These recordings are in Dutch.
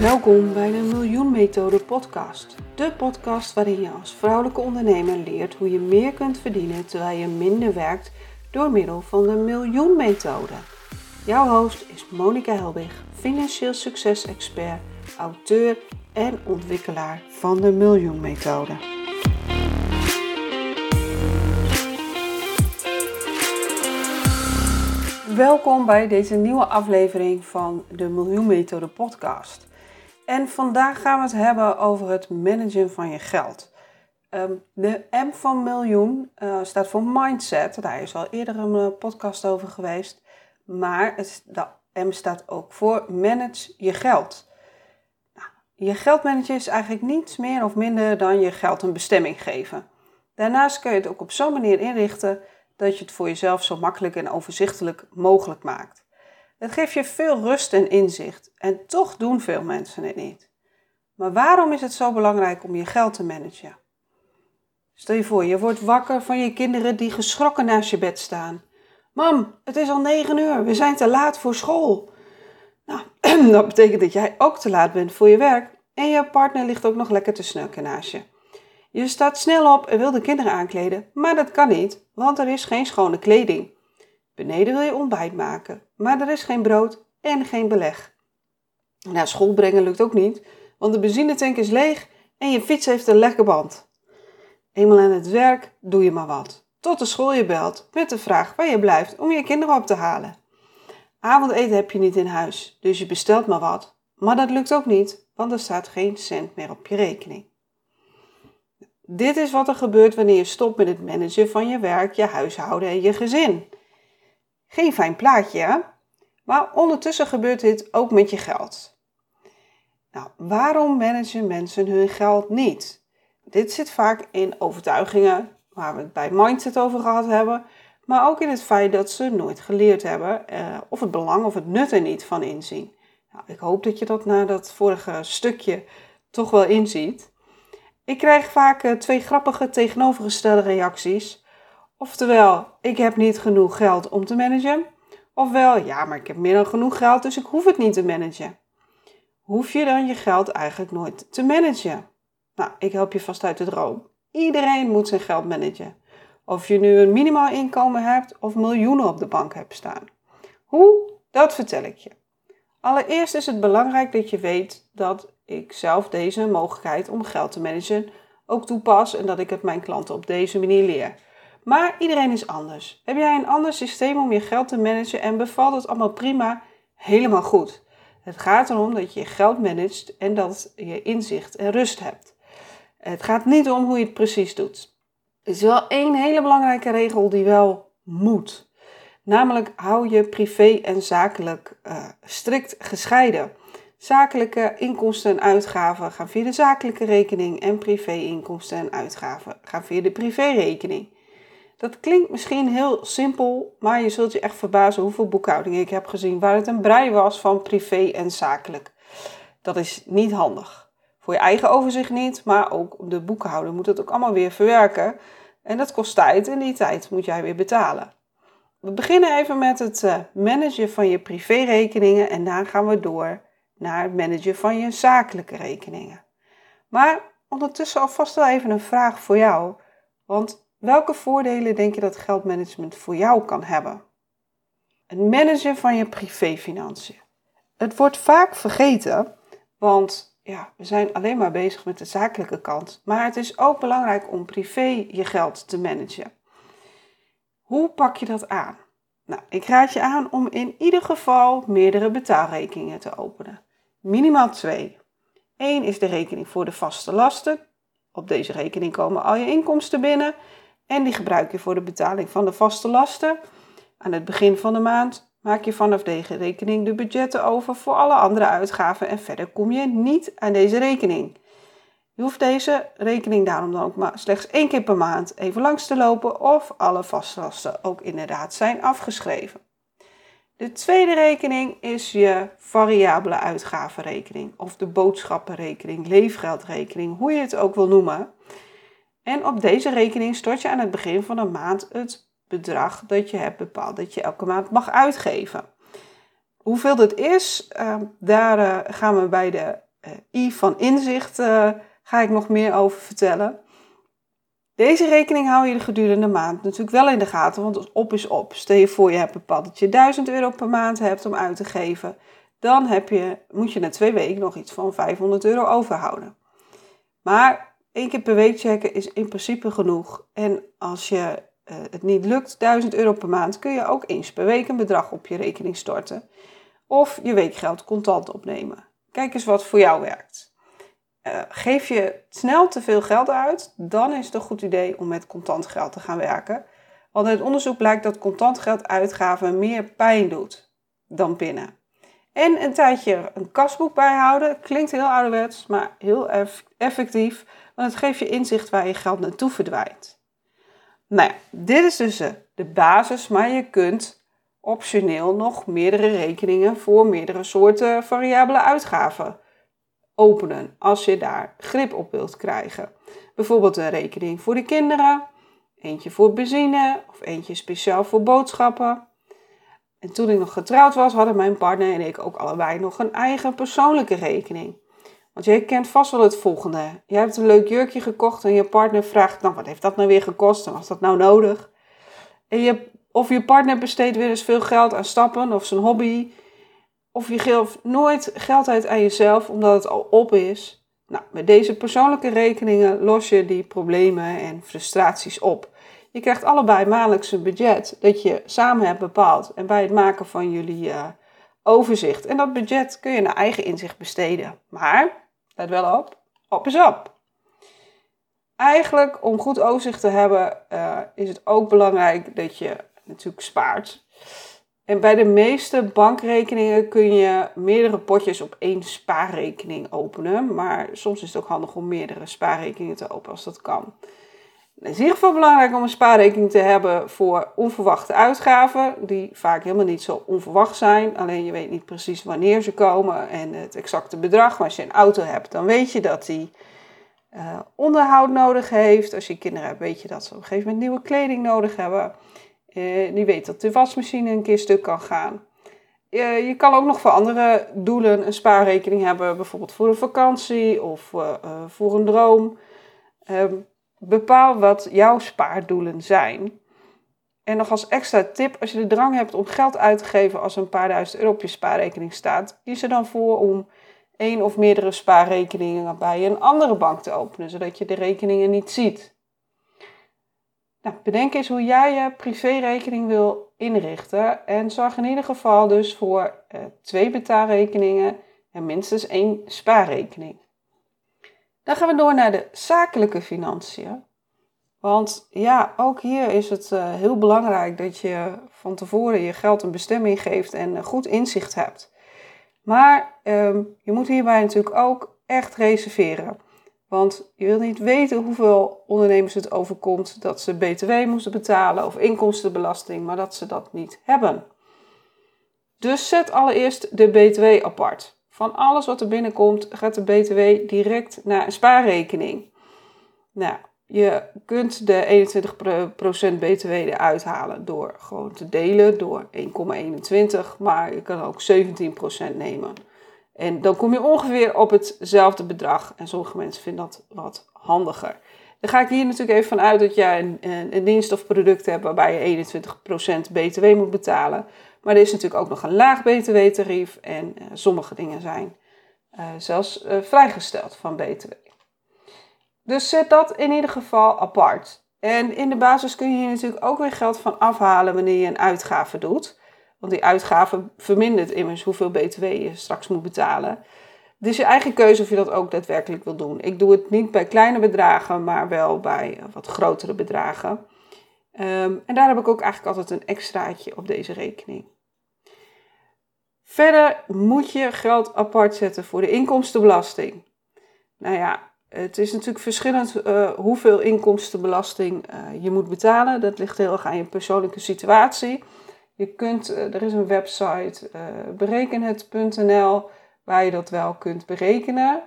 Welkom bij de Miljoen Methode podcast. De podcast waarin je als vrouwelijke ondernemer leert hoe je meer kunt verdienen terwijl je minder werkt door middel van de Miljoen Methode. Jouw host is Monika Helbig, financieel succesexpert, auteur en ontwikkelaar van de Miljoen Methode. Welkom bij deze nieuwe aflevering van de Miljoen Methode podcast. En vandaag gaan we het hebben over het managen van je geld. Ehm, de M van miljoen uh, staat voor mindset. Daar is al eerder een uh, podcast over geweest. Maar het, de M staat ook voor manage je geld. Nou, je geld managen is eigenlijk niets meer of minder dan je geld een bestemming geven. Daarnaast kun je het ook op zo'n manier inrichten dat je het voor jezelf zo makkelijk en overzichtelijk mogelijk maakt. Het geeft je veel rust en inzicht en toch doen veel mensen het niet. Maar waarom is het zo belangrijk om je geld te managen? Stel je voor, je wordt wakker van je kinderen die geschrokken naast je bed staan. Mam, het is al negen uur, we zijn te laat voor school. Nou, dat betekent dat jij ook te laat bent voor je werk en je partner ligt ook nog lekker te snurken naast je. Je staat snel op en wil de kinderen aankleden, maar dat kan niet, want er is geen schone kleding. Beneden wil je ontbijt maken, maar er is geen brood en geen beleg. Naar school brengen lukt ook niet, want de benzinetank is leeg en je fiets heeft een lekke band. Eenmaal aan het werk doe je maar wat, tot de school je belt met de vraag waar je blijft om je kinderen op te halen. Avondeten heb je niet in huis, dus je bestelt maar wat, maar dat lukt ook niet, want er staat geen cent meer op je rekening. Dit is wat er gebeurt wanneer je stopt met het managen van je werk, je huishouden en je gezin. Geen fijn plaatje, hè? Maar ondertussen gebeurt dit ook met je geld. Nou, waarom managen mensen hun geld niet? Dit zit vaak in overtuigingen, waar we het bij mindset over gehad hebben, maar ook in het feit dat ze nooit geleerd hebben eh, of het belang of het nut er niet van inzien. Nou, ik hoop dat je dat na dat vorige stukje toch wel inziet. Ik krijg vaak eh, twee grappige tegenovergestelde reacties. Oftewel, ik heb niet genoeg geld om te managen. Ofwel, ja, maar ik heb meer dan genoeg geld, dus ik hoef het niet te managen. Hoef je dan je geld eigenlijk nooit te managen? Nou, ik help je vast uit de droom. Iedereen moet zijn geld managen. Of je nu een minimaal inkomen hebt of miljoenen op de bank hebt staan. Hoe? Dat vertel ik je. Allereerst is het belangrijk dat je weet dat ik zelf deze mogelijkheid om geld te managen ook toepas en dat ik het mijn klanten op deze manier leer. Maar iedereen is anders. Heb jij een ander systeem om je geld te managen en bevalt het allemaal prima? Helemaal goed. Het gaat erom dat je je geld managt en dat je inzicht en rust hebt. Het gaat niet om hoe je het precies doet. Er is wel één hele belangrijke regel die wel moet. Namelijk hou je privé en zakelijk uh, strikt gescheiden. Zakelijke inkomsten en uitgaven gaan via de zakelijke rekening en privé-inkomsten en uitgaven gaan via de privérekening. Dat klinkt misschien heel simpel, maar je zult je echt verbazen hoeveel boekhoudingen ik heb gezien waar het een brei was van privé en zakelijk. Dat is niet handig. Voor je eigen overzicht niet, maar ook de boekhouder moet het ook allemaal weer verwerken. En dat kost tijd en die tijd moet jij weer betalen. We beginnen even met het eh, managen van je privérekeningen en daar gaan we door naar het managen van je zakelijke rekeningen. Maar ondertussen alvast wel even een vraag voor jou. Want welke voordelen denk je dat geldmanagement voor jou kan hebben? Het managen van je privéfinanciën. Het wordt vaak vergeten, want ja, we zijn alleen maar bezig met de zakelijke kant. Maar het is ook belangrijk om privé je geld te managen. Hoe pak je dat aan? Nou, ik raad je aan om in ieder geval meerdere betaalrekeningen te openen minimaal twee. Eén is de rekening voor de vaste lasten. Op deze rekening komen al je inkomsten binnen en die gebruik je voor de betaling van de vaste lasten. Aan het begin van de maand maak je vanaf deze rekening de budgetten over voor alle andere uitgaven en verder kom je niet aan deze rekening. Je hoeft deze rekening daarom dan ook maar slechts één keer per maand even langs te lopen of alle vaste lasten ook inderdaad zijn afgeschreven. De tweede rekening is je variabele uitgavenrekening of de boodschappenrekening, leefgeldrekening, hoe je het ook wil noemen. En op deze rekening stort je aan het begin van de maand het bedrag dat je hebt bepaald dat je elke maand mag uitgeven. Hoeveel dat is, ehm, daar eh, gaan we bij de I van inzicht ga ik nog meer over vertellen. Deze rekening hou je de gedurende maand natuurlijk wel in de gaten, want op is op. Stel je voor je hebt bepaald dat je 1000 euro per maand hebt om uit te geven. Dan heb je, moet je na twee weken nog iets van 500 euro overhouden. Maar één keer per week checken is in principe genoeg. En als je uh, het niet lukt, 1000 euro per maand, kun je ook eens per week een bedrag op je rekening storten. Of je weekgeld contant opnemen. Kijk eens wat voor jou werkt. Uh, geef je snel te veel geld uit, dan is het een goed idee om met contant geld te gaan werken. Want uit onderzoek blijkt dat contant geld uitgaven meer pijn doet dan pinnen. En een tijdje een kasboek bijhouden klinkt heel ouderwets, maar heel effectief, want het geeft je inzicht waar je geld naartoe verdwijnt. Nou ja, dit is dus de basis, maar je kunt optioneel nog meerdere rekeningen voor meerdere soorten variabele uitgaven openen als je daar grip op wilt krijgen. Bijvoorbeeld een rekening voor de kinderen, eentje voor benzine of eentje speciaal voor boodschappen. En toen ik nog getrouwd was, hadden mijn partner en ik ook allebei nog een eigen persoonlijke rekening. Want jij kent vast wel het volgende. Je hebt een leuk jurkje gekocht en je partner vraagt, nou wat heeft dat nou weer gekost en was dat nou nodig? En je, of je partner besteedt weer eens veel geld aan stappen of zijn hobby. Of je geeft nooit geld uit aan jezelf omdat het al op is. Nou, met deze persoonlijke rekeningen los je die problemen en frustraties op. Je krijgt allebei maandelijks een budget dat je samen hebt bepaald. En bij het maken van jullie uh, overzicht. En dat budget kun je naar eigen inzicht besteden. Maar, let wel op, op is op. Eigenlijk, om goed overzicht te hebben, uh, is het ook belangrijk dat je natuurlijk spaart. En bij de meeste bankrekeningen kun je meerdere potjes op één spaarrekening openen. Maar soms is het ook handig om meerdere spaarrekeningen te openen als dat kan. Het is in ieder geval belangrijk om een spaarrekening te hebben voor onverwachte uitgaven, die vaak helemaal niet zo onverwacht zijn. Alleen je weet niet precies wanneer ze komen en het exacte bedrag. Maar als je een auto hebt, dan weet je dat die uh, onderhoud nodig heeft. Als je kinderen hebt, weet je dat ze op een gegeven moment nieuwe kleding nodig hebben. Uh, die weet dat de wasmachine een keer stuk kan gaan. Uh, je kan ook nog voor andere doelen een spaarrekening hebben, bijvoorbeeld voor een vakantie of voor een droom. Ehm, bepaal wat jouw spaardoelen zijn. En nog als extra tip, als je de drang hebt om geld uit te geven als een paar duizend euro op je spaarrekening staat, kies er dan voor om één of meerdere spaarrekeningen bij een andere bank te openen, zodat je de rekeningen niet ziet. Nou, bedenk eens hoe jij je privérekening wil inrichten en zorg in ieder geval dus voor eh, twee betaalrekeningen en minstens één spaarrekening. Dan gaan we door naar de zakelijke financiën. Want ja, ook hier is het uh, heel belangrijk dat je van tevoren je geld een bestemming geeft en goed inzicht hebt. Maar um, je moet hierbij natuurlijk ook echt reserveren. Want je wilt niet weten hoeveel ondernemers het overkomt dat ze BTW moeten betalen of inkomstenbelasting, maar dat ze dat niet hebben. Dus zet allereerst de BTW apart. Van alles wat er binnenkomt gaat de BTW direct naar een spaarrekening. Nou, je kunt de 21% BTW eruit halen door gewoon te delen door 1,21, maar je kan ook 17% nemen. En dan kom je ongeveer op hetzelfde bedrag. En sommige mensen vinden dat wat handiger. Dan ga ik hier natuurlijk even van uit dat jij een, een, een dienst of product hebt waarbij je 21% BTW moet betalen. Maar er is natuurlijk ook nog een laag btw-tarief en uh, sommige dingen zijn uh, zelfs uh, vrijgesteld van btw. Dus zet dat in ieder geval apart. En in de basis kun je hier natuurlijk ook weer geld van afhalen wanneer je een uitgave doet. Want die uitgave vermindert immers hoeveel btw je straks moet betalen. Dus je eigen keuze of je dat ook daadwerkelijk wil doen. Ik doe het niet bij kleine bedragen, maar wel bij wat grotere bedragen. Um, en daar heb ik ook eigenlijk altijd een extraatje op deze rekening. Verder moet je geld apart zetten voor de inkomstenbelasting. Nou ja, het is natuurlijk verschillend uh, hoeveel inkomstenbelasting uh, je moet betalen. Dat ligt heel erg aan je persoonlijke situatie. Je kunt, uh, er is een website, berekenhet.nl, waar je dat wel kunt berekenen.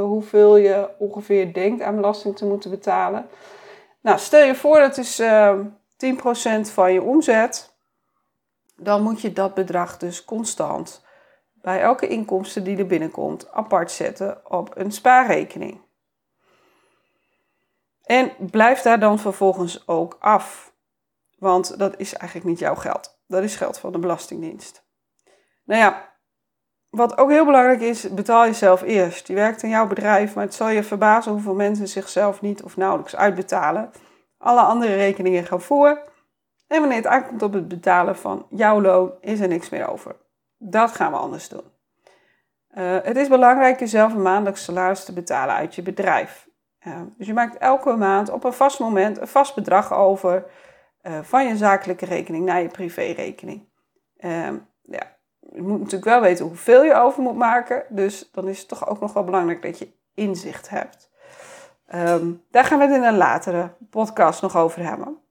hoeveel je ongeveer denkt aan belasting te moeten betalen. Nou, stel je voor dat is 10% van je omzet dan moet je dat bedrag dus constant bij elke inkomsten die er binnenkomt apart zetten op een spaarrekening. En blijf daar dan vervolgens ook af. Want dat is eigenlijk niet jouw geld. Dat is geld van de Belastingdienst. Nou ja, wat ook heel belangrijk is, betaal jezelf eerst. Je werkt in jouw bedrijf, maar het zal je verbazen hoeveel mensen zichzelf niet of nauwelijks uitbetalen. Alle andere rekeningen gaan voor. En wanneer het aankomt op het betalen van jouw loon, is er niks meer over. Dat gaan we anders doen. Uh, het is belangrijk jezelf een maandelijks salaris te betalen uit je bedrijf. Uh, dus je maakt elke maand op een vast moment een vast bedrag over uh, van je zakelijke rekening naar je privérekening. Ehm, ja, je moet natuurlijk wel weten hoeveel je over moet maken. Dus dan is het toch ook nog wel belangrijk dat je inzicht hebt. Um, daar gaan we het in een latere podcast nog over hebben.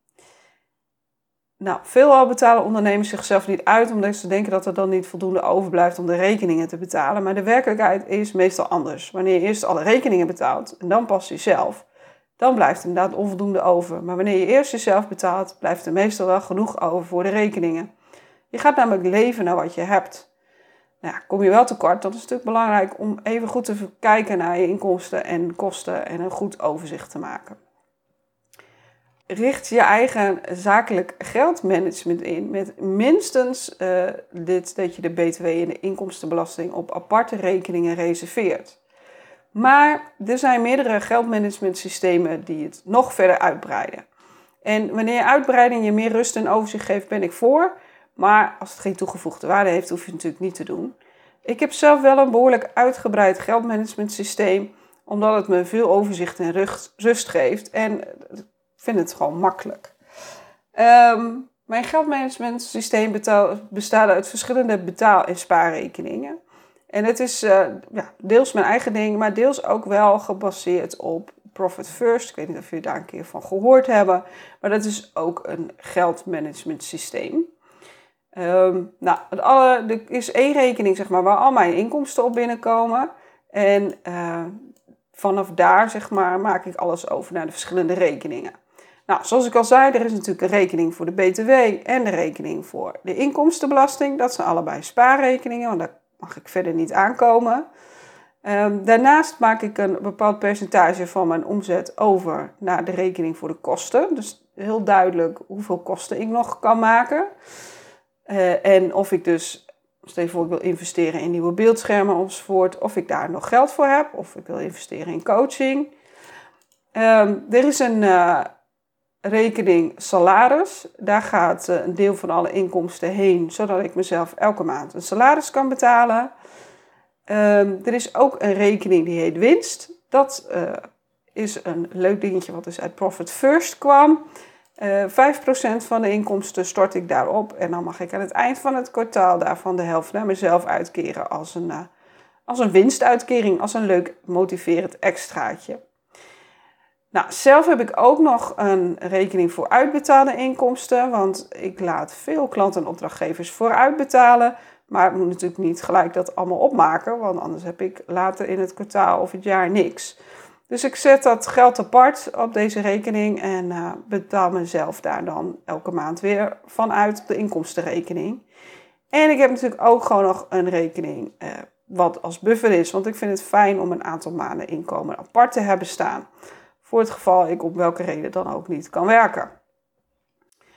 Nou, veelal betalen ondernemers zichzelf niet uit omdat ze denken dat er dan niet voldoende overblijft om de rekeningen te betalen. Maar de werkelijkheid is meestal anders. Wanneer je eerst alle rekeningen betaalt en dan pas jezelf, dan blijft er inderdaad onvoldoende over. Maar wanneer je eerst jezelf betaalt, blijft er meestal wel genoeg over voor de rekeningen. Je gaat namelijk leven naar wat je hebt. Nou, kom je wel tekort, dan is het natuurlijk belangrijk om even goed te kijken naar je inkomsten en kosten en een goed overzicht te maken richt je eigen zakelijk geldmanagement in met minstens uh, dit dat je de BTW en de inkomstenbelasting op aparte rekeningen reserveert. Maar er zijn meerdere geldmanagementsystemen die het nog verder uitbreiden. En wanneer uitbreiding je meer rust en overzicht geeft, ben ik voor. Maar als het geen toegevoegde waarde heeft, hoef je het natuurlijk niet te doen. Ik heb zelf wel een behoorlijk uitgebreid geldmanagement systeem, omdat het me veel overzicht en rust geeft. En vind het gewoon makkelijk. Um, mijn geldmanagement systeem bestaat uit verschillende betaal- en spaarrekeningen. En het is uh, ja, deels mijn eigen ding, maar deels ook wel gebaseerd op Profit First. Ik weet niet of jullie daar een keer van gehoord hebben, maar dat is ook een geldmanagement systeem. Um, nou, alle, er is één rekening zeg maar, waar al mijn inkomsten op binnenkomen. En uh, vanaf daar zeg maar, maak ik alles over naar de verschillende rekeningen. Nou, zoals ik al zei, er is natuurlijk een rekening voor de BTW en de rekening voor de inkomstenbelasting. Dat zijn allebei spaarrekeningen, want daar mag ik verder niet aankomen. Um, daarnaast maak ik een bepaald percentage van mijn omzet over naar de rekening voor de kosten. Dus heel duidelijk hoeveel kosten ik nog kan maken. Uh, en of ik dus, stel voor ik wil investeren in nieuwe beeldschermen enzovoort, of ik daar nog geld voor heb, of ik wil investeren in coaching. Um, er is een, uh, rekening salaris. Daar gaat eh, een deel van alle inkomsten heen, zodat ik mezelf elke maand een salaris kan betalen. Um, er is ook een rekening die heet winst. Dat uh, is een leuk dingetje wat dus uit Profit First kwam. Uh, eh, 5% van de inkomsten stort ik daarop. En dan mag ik aan het eind van het kwartaal daarvan de helft naar mezelf uitkeren als een, als een winstuitkering, als een leuk motiverend extraatje. Nou, zelf heb ik ook nog een rekening voor uitbetaalde inkomsten, want ik laat veel klanten en opdrachtgevers vooruit betalen. Maar ik moet natuurlijk niet gelijk dat allemaal opmaken, want anders heb ik later in het kwartaal of het jaar niks. Dus ik zet dat geld apart op deze rekening en uh, betaal mezelf daar dan elke maand weer vanuit de inkomstenrekening. En ik heb natuurlijk ook gewoon nog een rekening uh, wat als buffer is, want ik vind het fijn om een aantal maanden inkomen apart te hebben staan. Voor het geval ik op welke reden dan ook niet kan werken.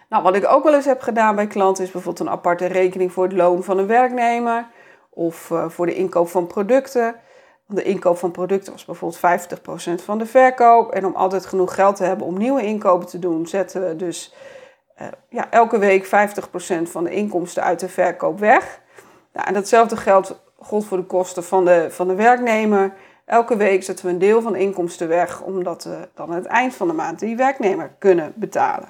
Nou, wat ik ook wel eens heb gedaan bij klanten is bijvoorbeeld een aparte rekening voor het loon van een werknemer of uh, voor de inkoop van producten. De inkoop van producten was bijvoorbeeld 50% van de verkoop. En om altijd genoeg geld te hebben om nieuwe inkopen te doen, zetten we dus uh, ja, elke week 50% van de inkomsten uit de verkoop weg. Nou, en datzelfde geldt voor de kosten van de, van de werknemer. Elke week zetten we een deel van de inkomsten weg, omdat we dan aan het eind van de maand die werknemer kunnen betalen.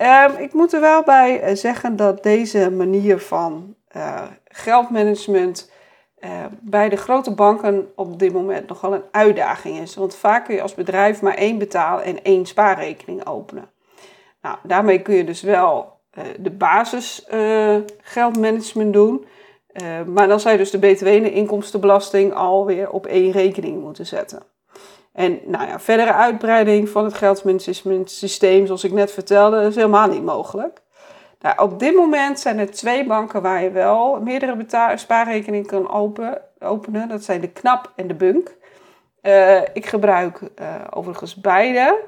Um, ik moet er wel bij eh, zeggen dat deze manier van uh, geldmanagement uh, bij de grote banken op dit moment nogal een uitdaging is. Want vaak kun je als bedrijf maar één betaal- en één spaarrekening openen. Nou, daarmee kun je dus wel de basis geldmanagement doen. Uh, maar dan zou je dus de btw en de inkomstenbelasting alweer op één rekening moeten zetten. En nou ja, verdere uitbreiding van het geldmanagement systeem, zoals ik net vertelde, is helemaal niet mogelijk. Nou, op dit moment zijn er twee banken waar je wel meerdere spaarrekeningen kan open, openen. Dat zijn de KNAP en de BUNK. Uh, ik gebruik uh, overigens beide.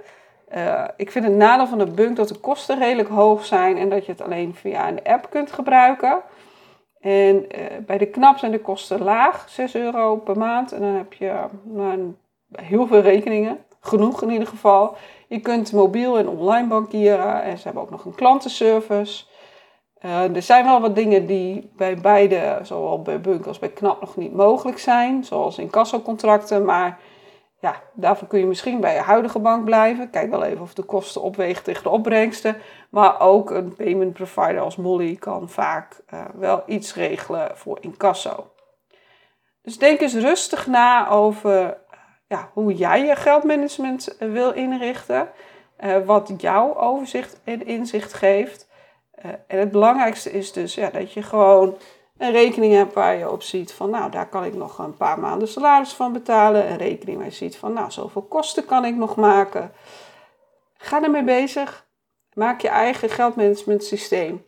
Ik vind het nadeel van de Bunk dat de kosten redelijk hoog zijn en dat je het alleen via een app kunt gebruiken. En bij de KNAP zijn de kosten laag, 6 euro per maand. En dan heb je nou, heel veel rekeningen, genoeg in ieder geval. Je kunt mobiel en online bankieren en ze hebben ook nog een klantenservice. er zijn wel wat dingen die bij beide, zowel bij Bunk als bij KNAP, nog niet mogelijk zijn. Zoals in kassacontracten, maar ja, daarvoor kun je misschien bij je huidige bank blijven. Kijk wel even of de kosten opwegen tegen de opbrengsten. Maar ook een payment provider als Molly kan vaak uh, wel iets regelen voor incasso. Dus denk eens rustig na over ja, hoe jij je geldmanagement eh, wil inrichten. Wat jouw overzicht en inzicht geeft. En het belangrijkste is dus ja, dat je gewoon een rekening hebt waar je op ziet van, nou, daar kan ik nog een paar maanden salaris van betalen. Een rekening waar je ziet van, nou, zoveel kosten kan ik nog maken. Ga ermee bezig. Maak je eigen geldmanagement systeem.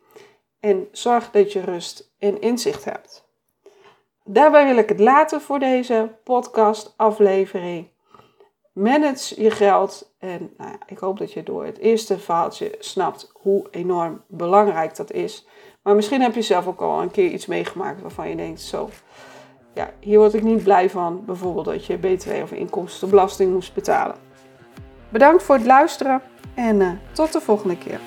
En zorg dat je rust en inzicht hebt. Daarbij wil ik het laten voor deze podcast aflevering. Manage je geld. En nou ja, ik hoop dat je door het eerste verhaaltje snapt hoe enorm belangrijk dat is. Maar misschien heb je zelf ook al een keer iets meegemaakt waarvan je denkt: zo, ja, hier word ik niet blij van. Bijvoorbeeld dat je BTW of inkomstenbelasting moest betalen. Bedankt voor het luisteren en uh, tot de volgende keer.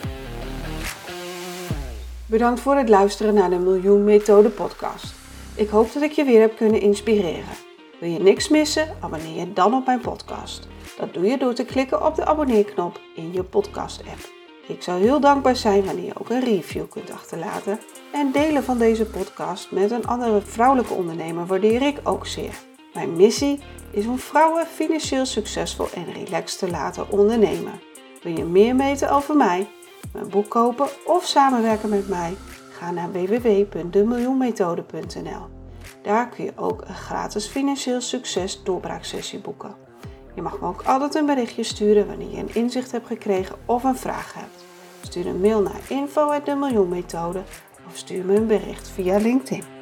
Bedankt voor het luisteren naar de Miljoen Methode podcast. Ik hoop dat ik je weer heb kunnen inspireren. Wil je niks missen? Abonneer je dan op mijn podcast. Dat doe je door te klikken op de abonneerknop in je podcast-app. Ik zou heel dankbaar zijn wanneer je ook een review kunt achterlaten. En delen van deze podcast met een andere vrouwelijke ondernemer waardeer ik ook zeer. Mijn missie is om vrouwen financieel succesvol en relaxed te laten ondernemen. Wil je meer weten over mij, mijn boek kopen of samenwerken met mij? Ga naar www.demiljoenmethode.nl. Daar kun je ook een gratis financieel succes doorbraaksessie boeken. Je mag me ook altijd een berichtje sturen wanneer je een inzicht hebt gekregen of een vraag hebt. Stuur een mail naar info@demiljoenmethode of stuur me een bericht via LinkedIn.